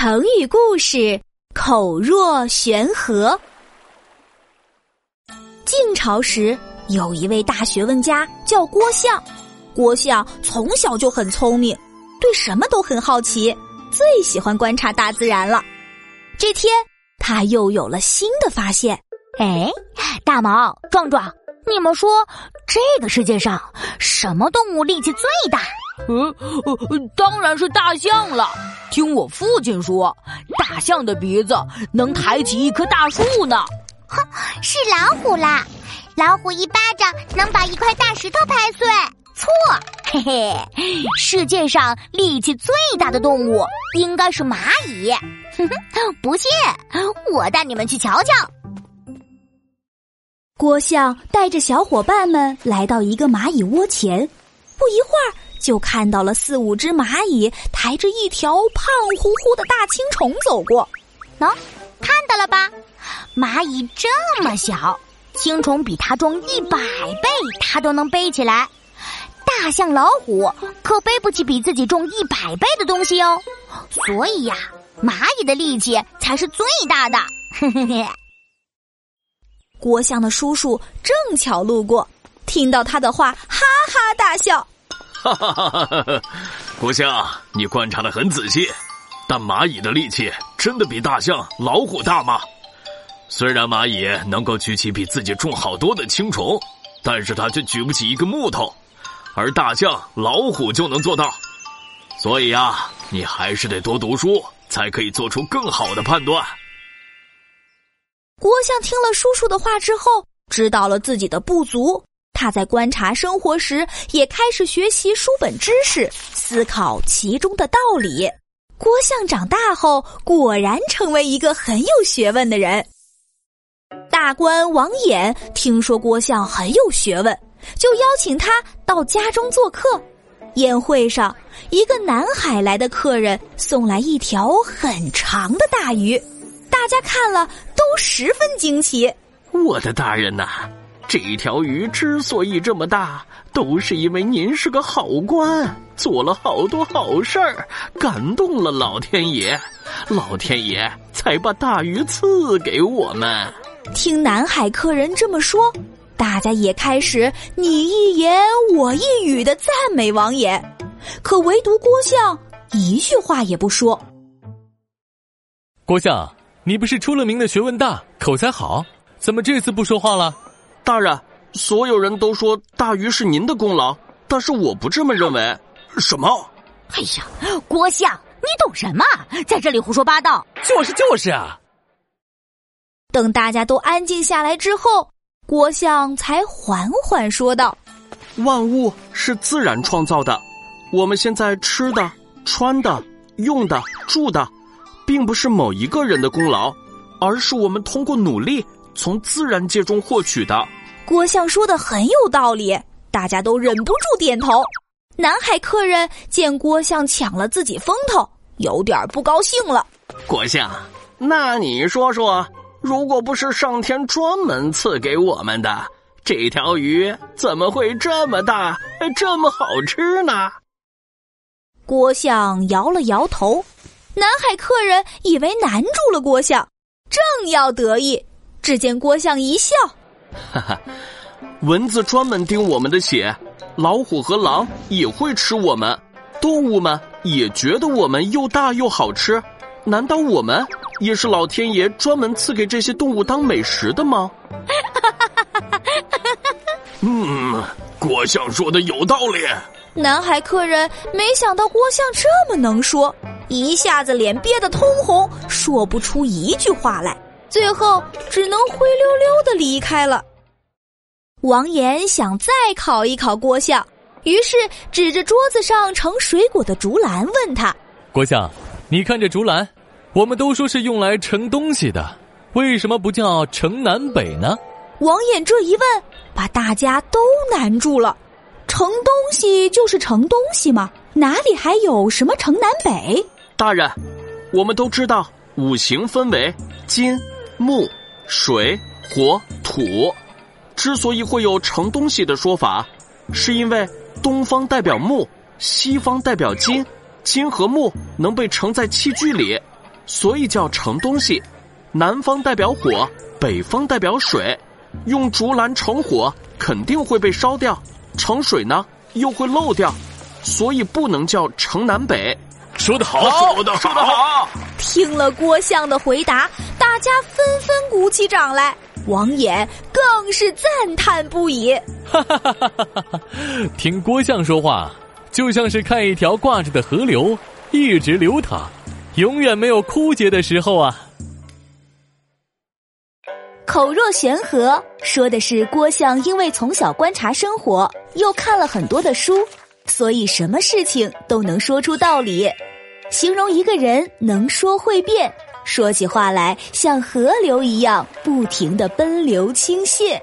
成语故事：口若悬河。晋朝时，有一位大学问家叫郭象。郭象从小就很聪明，对什么都很好奇，最喜欢观察大自然了。这天，他又有了新的发现。哎，大毛、壮壮，你们说这个世界上什么动物力气最大？呃，当然是大象了。听我父亲说，大象的鼻子能抬起一棵大树呢。哼，是老虎啦！老虎一巴掌能把一块大石头拍碎。错，嘿嘿，世界上力气最大的动物应该是蚂蚁。哼哼，不信，我带你们去瞧瞧。郭象带着小伙伴们来到一个蚂蚁窝前，不一会儿。就看到了四五只蚂蚁抬着一条胖乎乎的大青虫走过，喏，看到了吧？蚂蚁这么小，青虫比它重一百倍，它都能背起来。大象、老虎可背不起比自己重一百倍的东西哦。所以呀，蚂蚁的力气才是最大的。嘿嘿嘿。郭象的叔叔正巧路过，听到他的话，哈哈大笑。哈哈哈哈哈！郭相，你观察的很仔细，但蚂蚁的力气真的比大象、老虎大吗？虽然蚂蚁能够举起比自己重好多的青虫，但是它却举不起一个木头，而大象、老虎就能做到。所以啊，你还是得多读书，才可以做出更好的判断。郭相听了叔叔的话之后，知道了自己的不足。他在观察生活时，也开始学习书本知识，思考其中的道理。郭象长大后，果然成为一个很有学问的人。大官王衍听说郭象很有学问，就邀请他到家中做客。宴会上，一个南海来的客人送来一条很长的大鱼，大家看了都十分惊奇。我的大人呐！这条鱼之所以这么大，都是因为您是个好官，做了好多好事儿，感动了老天爷，老天爷才把大鱼赐给我们。听南海客人这么说，大家也开始你一言我一语的赞美王爷，可唯独郭象一句话也不说。郭象，你不是出了名的学问大、口才好，怎么这次不说话了？大人，所有人都说大鱼是您的功劳，但是我不这么认为。什么？哎呀，郭相，你懂什么？在这里胡说八道！就是就是啊！等大家都安静下来之后，郭相才缓缓说道：“万物是自然创造的，我们现在吃的、穿的、用的、住的，并不是某一个人的功劳，而是我们通过努力从自然界中获取的。”郭相说的很有道理，大家都忍不住点头。南海客人见郭相抢了自己风头，有点不高兴了。郭相，那你说说，如果不是上天专门赐给我们的这条鱼，怎么会这么大，这么好吃呢？郭相摇了摇头。南海客人以为难住了郭相，正要得意，只见郭相一笑。哈哈，蚊子专门叮我们的血，老虎和狼也会吃我们，动物们也觉得我们又大又好吃，难道我们也是老天爷专门赐给这些动物当美食的吗？哈哈哈哈哈哈！嗯，郭相说的有道理。南海客人没想到郭相这么能说，一下子脸憋得通红，说不出一句话来。最后只能灰溜溜的离开了。王岩想再考一考郭象，于是指着桌子上盛水果的竹篮问他：“郭象，你看这竹篮，我们都说是用来盛东西的，为什么不叫盛南北呢？”王岩这一问，把大家都难住了。盛东西就是盛东西嘛？哪里还有什么盛南北？大人，我们都知道五行分为金。木、水、火、土，之所以会有盛东西的说法，是因为东方代表木，西方代表金，金和木能被盛在器具里，所以叫盛东西。南方代表火，北方代表水。用竹篮盛火，肯定会被烧掉；盛水呢，又会漏掉，所以不能叫盛南北。说得好，说得好。听了郭象的回答，大家纷纷鼓起掌来，王衍更是赞叹不已。哈哈哈哈哈哈！听郭象说话，就像是看一条挂着的河流，一直流淌，永远没有枯竭的时候啊。口若悬河，说的是郭象因为从小观察生活，又看了很多的书，所以什么事情都能说出道理。形容一个人能说会辩，说起话来像河流一样不停地奔流倾泻。